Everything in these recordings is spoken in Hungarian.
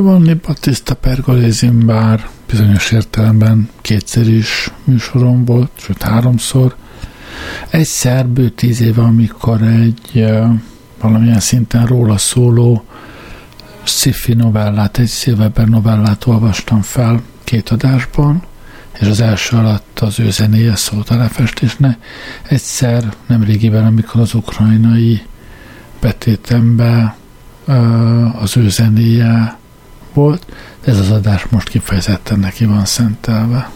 Giovanni Battista Pergolesi bár bizonyos értelemben kétszer is műsorom volt, sőt háromszor. Egyszer bő tíz éve, amikor egy valamilyen szinten róla szóló sci novellát, egy Silverberg novellát olvastam fel két adásban, és az első alatt az ő zenéje szólt a lefestésnek. Egyszer, nem régiben, amikor az ukrajnai betétembe az ő zenéje volt, de ez az adás most kifejezetten neki van szentelve.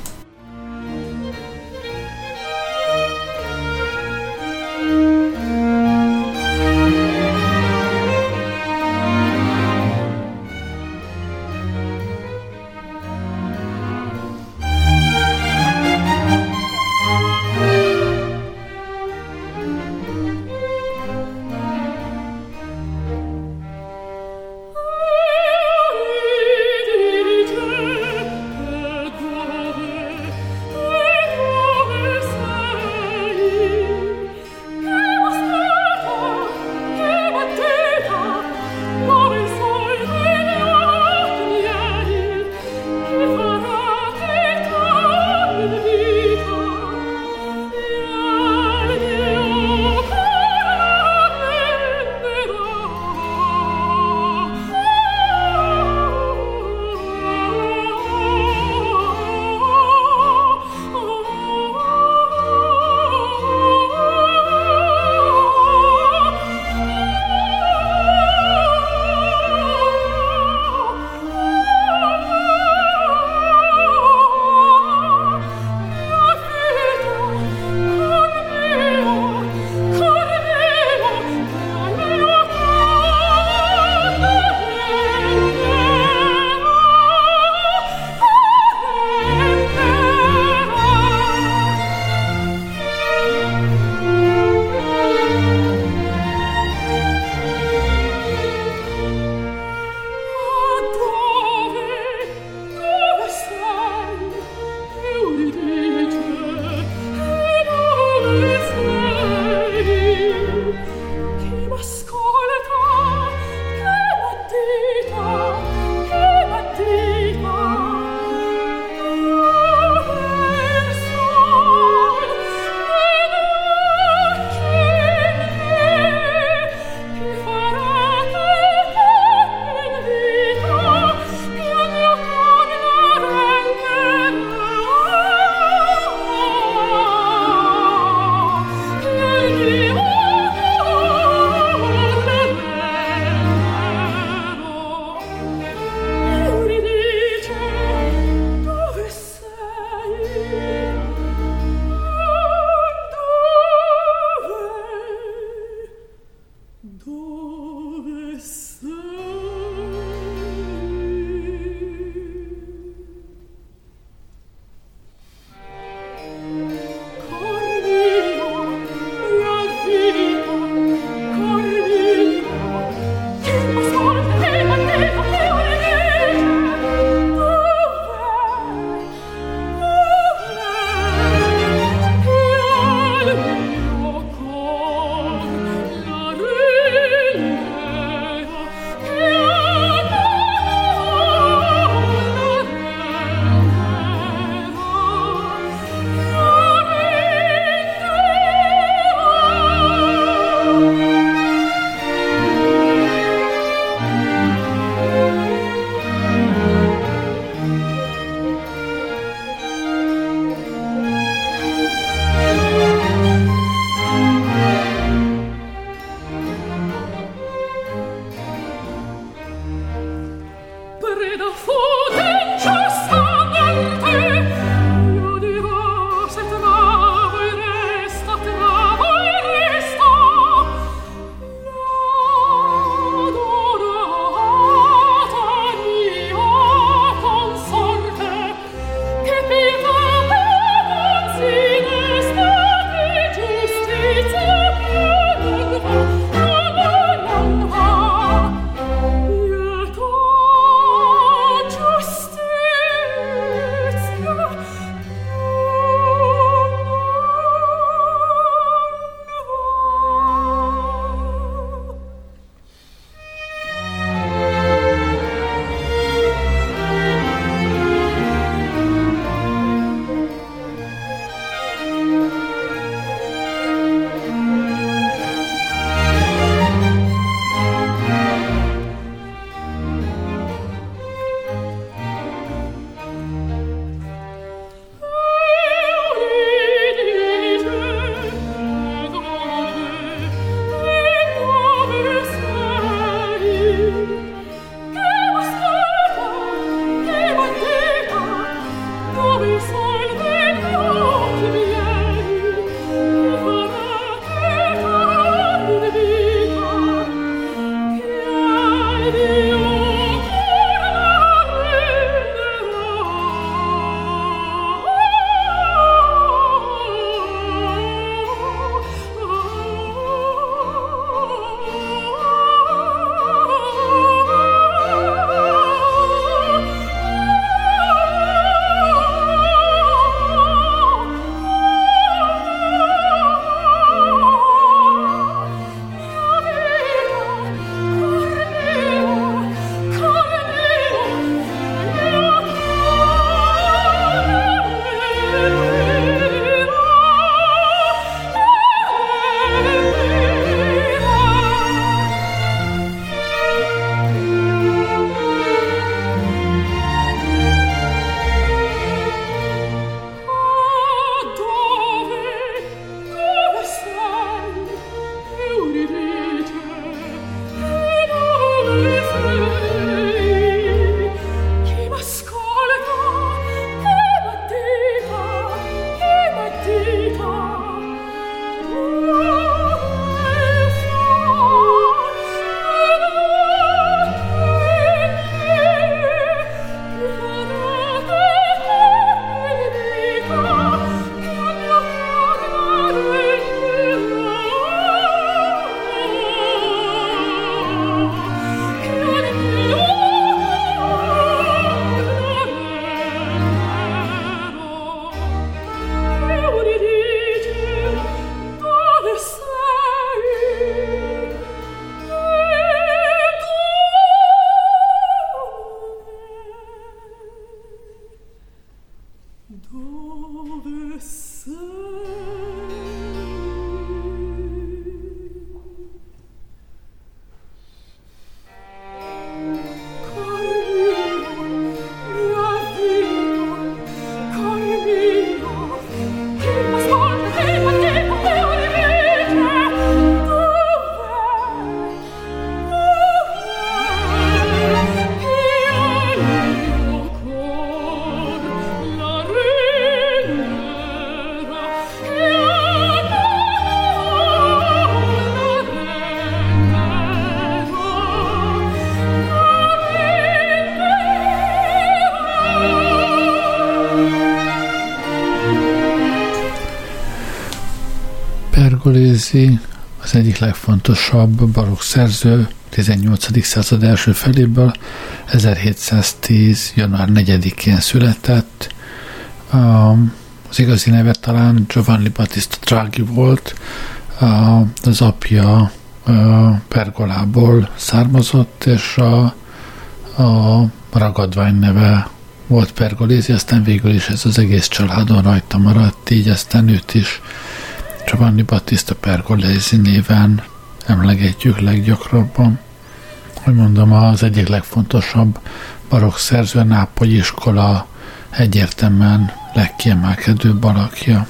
Pergolesi az egyik legfontosabb barokk szerző 18. század első feléből 1710. január 4-én született. Az igazi neve talán Giovanni Battista Draghi volt, az apja Pergolából származott, és a, a ragadvány neve volt Pergolézi, aztán végül is ez az egész családon rajta maradt, így aztán őt is Giovanni Battista Pergolesi néven emlegetjük leggyakrabban. Hogy mondom, az egyik legfontosabb barokk szerző, Nápoly iskola egyértelműen legkiemelkedőbb alakja.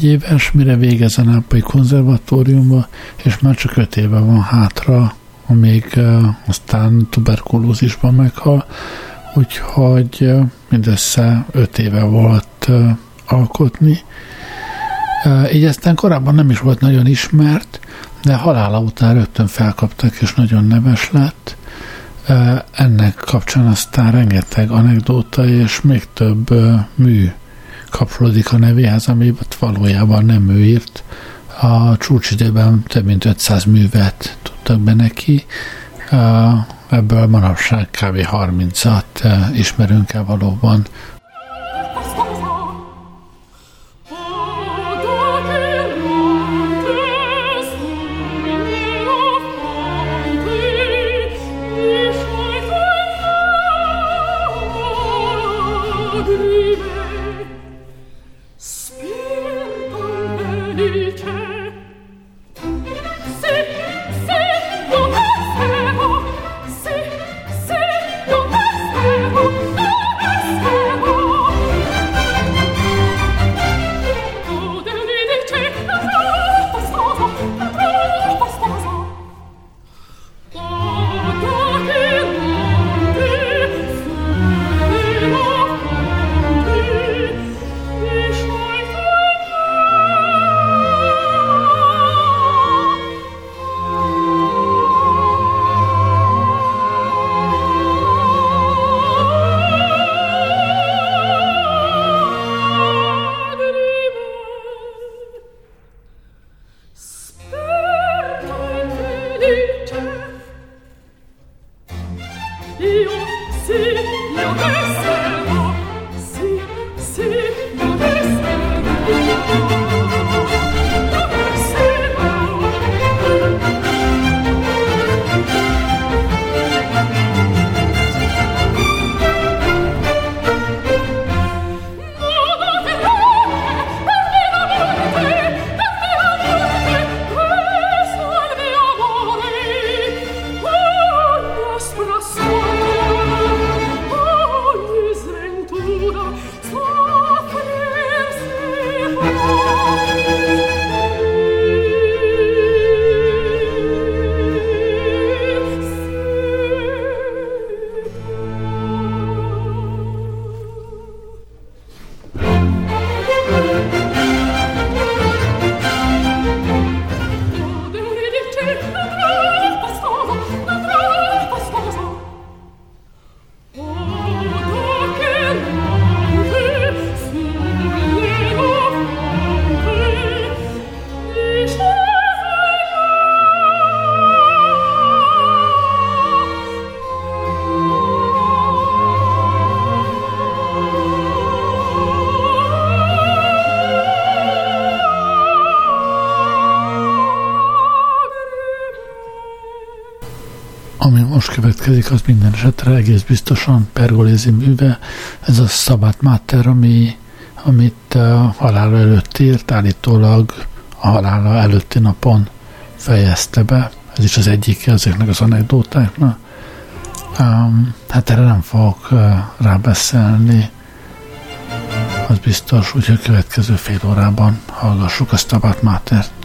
Éves, mire végez a Nápai konzervatóriumba, és már csak öt éve van hátra, amíg uh, aztán tuberkulózisban meghal, úgyhogy uh, mindössze öt éve volt uh, alkotni. Így aztán korábban nem is volt nagyon ismert, de halála után rögtön felkaptak, és nagyon neves lett. Ennek kapcsán aztán rengeteg anekdóta és még több mű kapcsolódik a nevéhez, ami valójában nem ő írt. A csúcsidőben több mint 500 művet tudtak be neki, ebből manapság kb. 30-at ismerünk el valóban. Következik, az minden esetre egész biztosan Pergolézi műve. Ez a Szabát Mater, ami, amit a halála előtt írt, állítólag a halála előtti napon fejezte be. Ez is az egyik ezeknek az anekdótáknak. Um, hát erre nem fogok uh, rábeszélni, az biztos, úgyhogy a következő fél órában hallgassuk a Stabat Matert.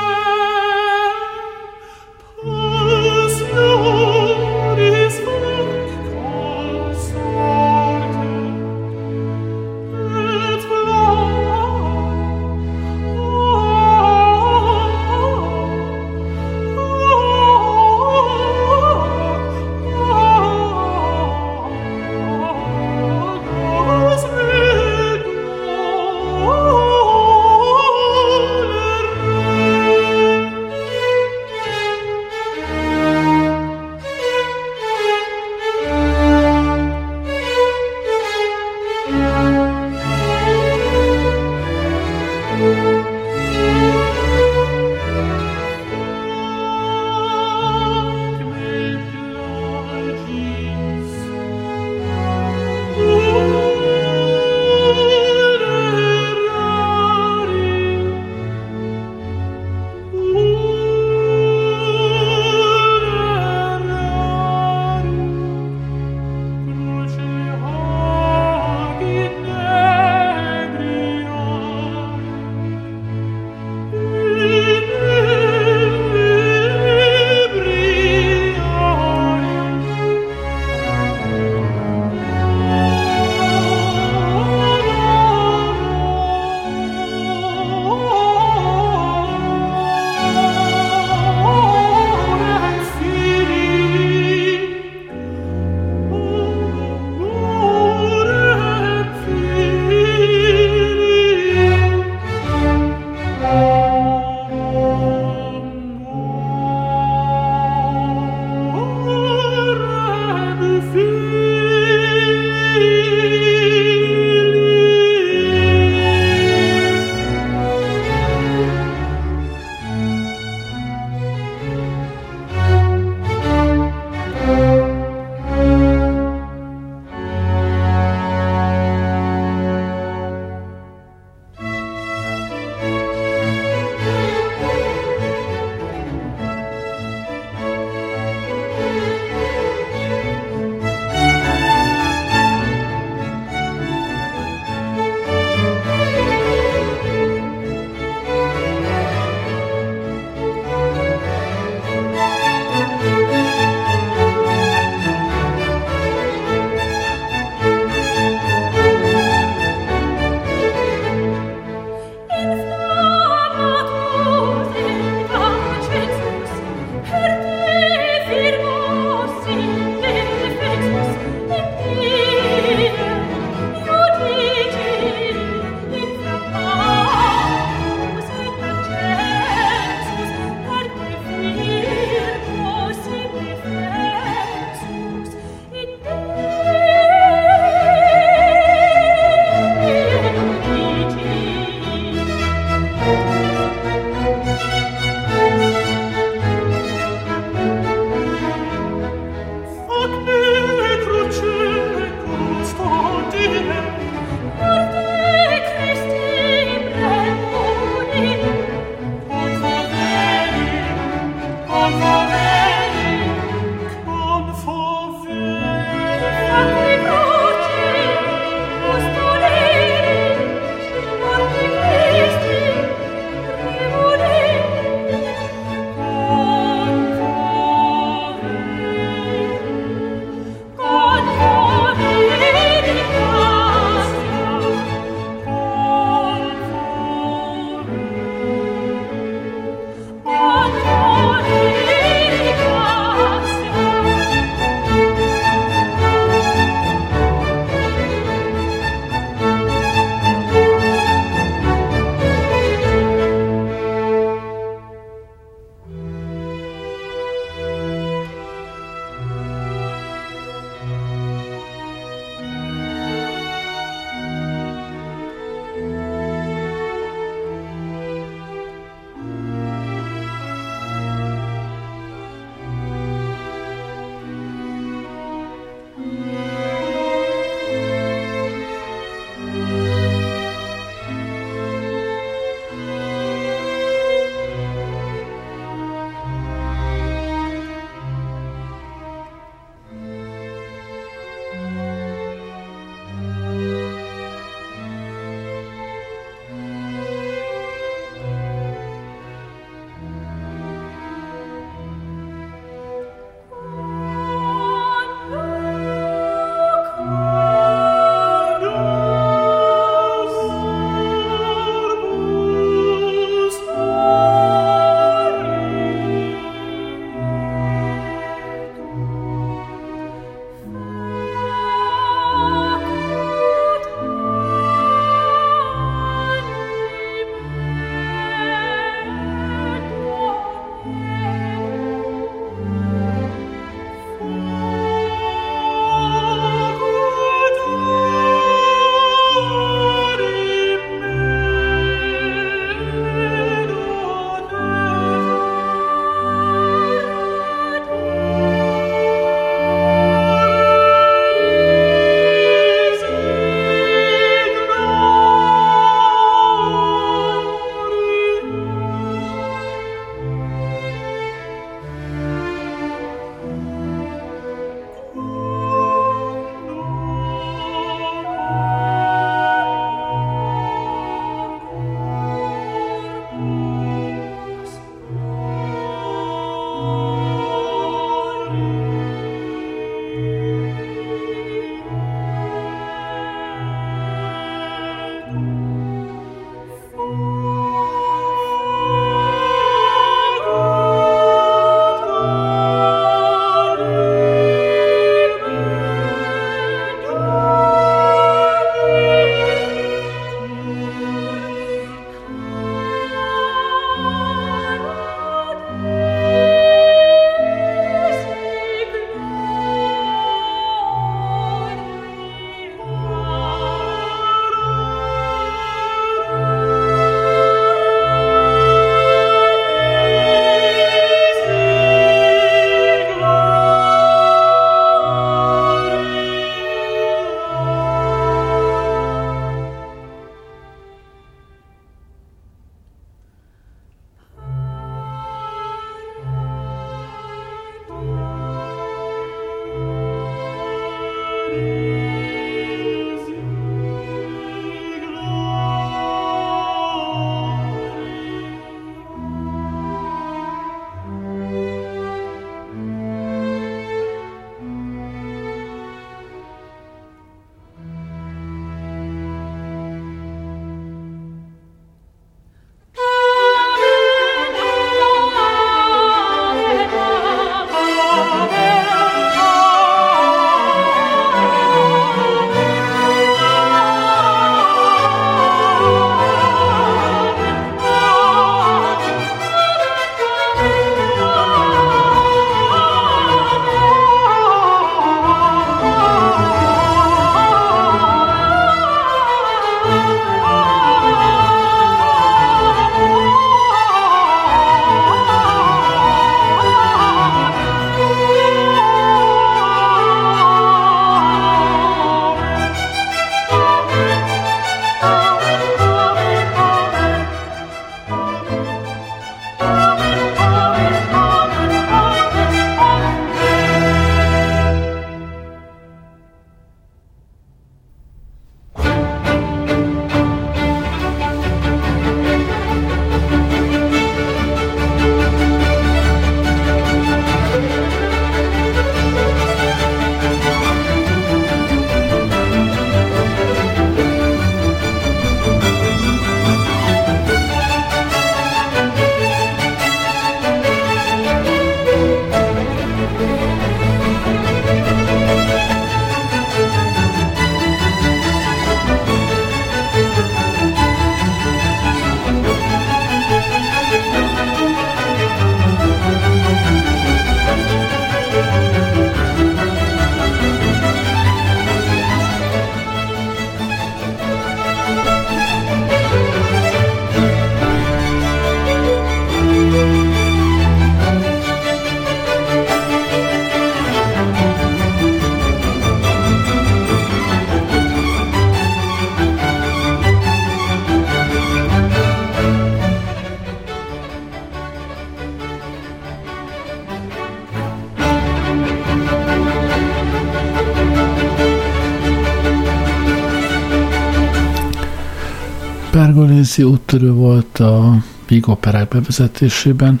Pergolesi úttörő volt a Big operák bevezetésében,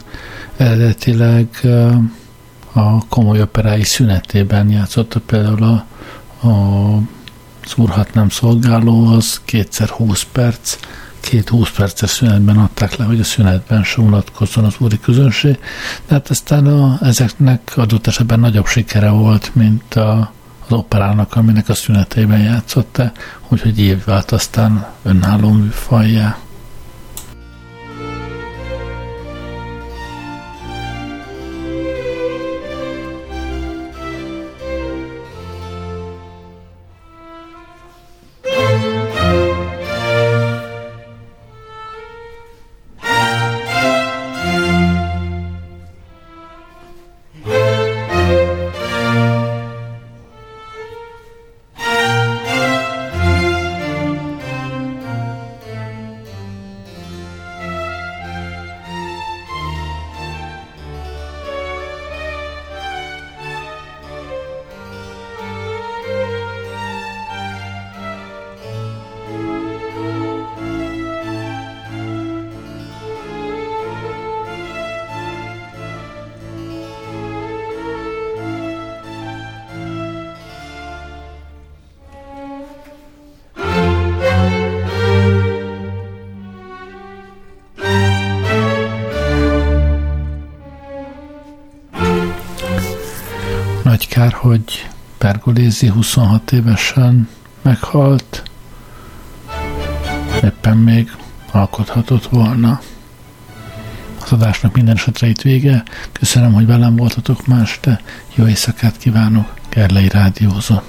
eredetileg a komoly operái szünetében játszotta például a, a szúrhat nem szolgáló, az kétszer 20 perc, két 20 perces szünetben adták le, hogy a szünetben se unatkozzon az úri közönség, de hát aztán a, ezeknek adott esetben nagyobb sikere volt, mint a, az operának, aminek a szüneteiben játszotta, úgyhogy így vált aztán önálló műfajjá. Hogy Pergolézi 26 évesen meghalt, éppen még alkothatott volna. Az adásnak minden esetre itt vége. Köszönöm, hogy velem voltatok más, de jó éjszakát kívánok. Gerlei Rádiózó.